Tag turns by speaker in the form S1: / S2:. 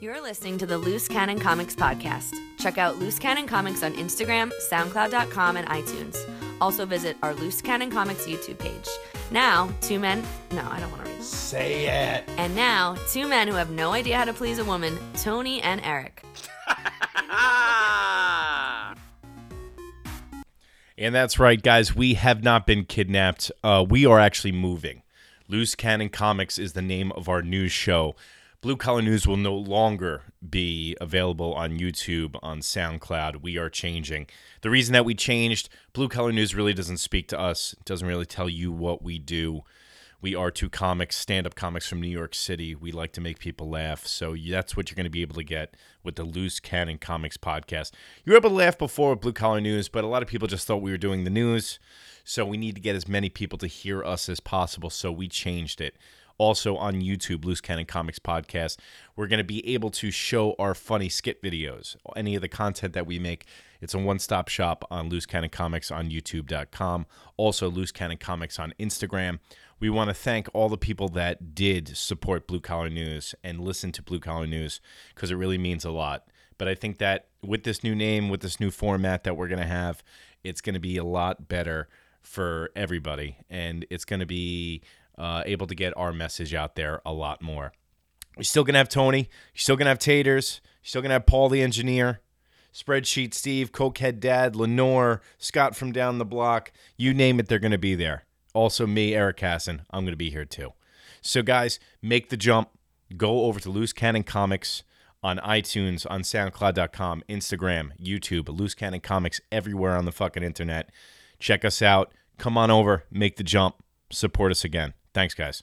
S1: You're listening to the Loose Cannon Comics podcast. Check out Loose Cannon Comics on Instagram, SoundCloud.com, and iTunes. Also visit our Loose Cannon Comics YouTube page. Now, two men. No, I don't want to read.
S2: Say it.
S1: And now, two men who have no idea how to please a woman, Tony and Eric.
S2: And that's right, guys. We have not been kidnapped. Uh, we are actually moving. Loose Cannon Comics is the name of our news show. Blue Collar News will no longer be available on YouTube, on SoundCloud. We are changing. The reason that we changed, Blue Collar News really doesn't speak to us, it doesn't really tell you what we do. We are two comics, stand up comics from New York City. We like to make people laugh. So that's what you're going to be able to get with the Loose Cannon Comics podcast. You were able to laugh before with Blue Collar News, but a lot of people just thought we were doing the news. So we need to get as many people to hear us as possible. So we changed it. Also on YouTube, Loose Cannon Comics Podcast, we're going to be able to show our funny skit videos, any of the content that we make. It's a one stop shop on Loose Cannon Comics on YouTube.com. Also, Loose Cannon Comics on Instagram. We want to thank all the people that did support Blue Collar News and listen to Blue Collar News because it really means a lot. But I think that with this new name, with this new format that we're going to have, it's going to be a lot better for everybody. And it's going to be uh, able to get our message out there a lot more. You're still going to have Tony. You're still going to have Taters. You're still going to have Paul the engineer. Spreadsheet Steve, Cokehead Dad, Lenore, Scott from down the block. You name it, they're going to be there. Also, me, Eric Casson, I'm going to be here too. So, guys, make the jump. Go over to Loose Cannon Comics on iTunes, on SoundCloud.com, Instagram, YouTube, Loose Cannon Comics, everywhere on the fucking internet. Check us out. Come on over, make the jump, support us again. Thanks, guys.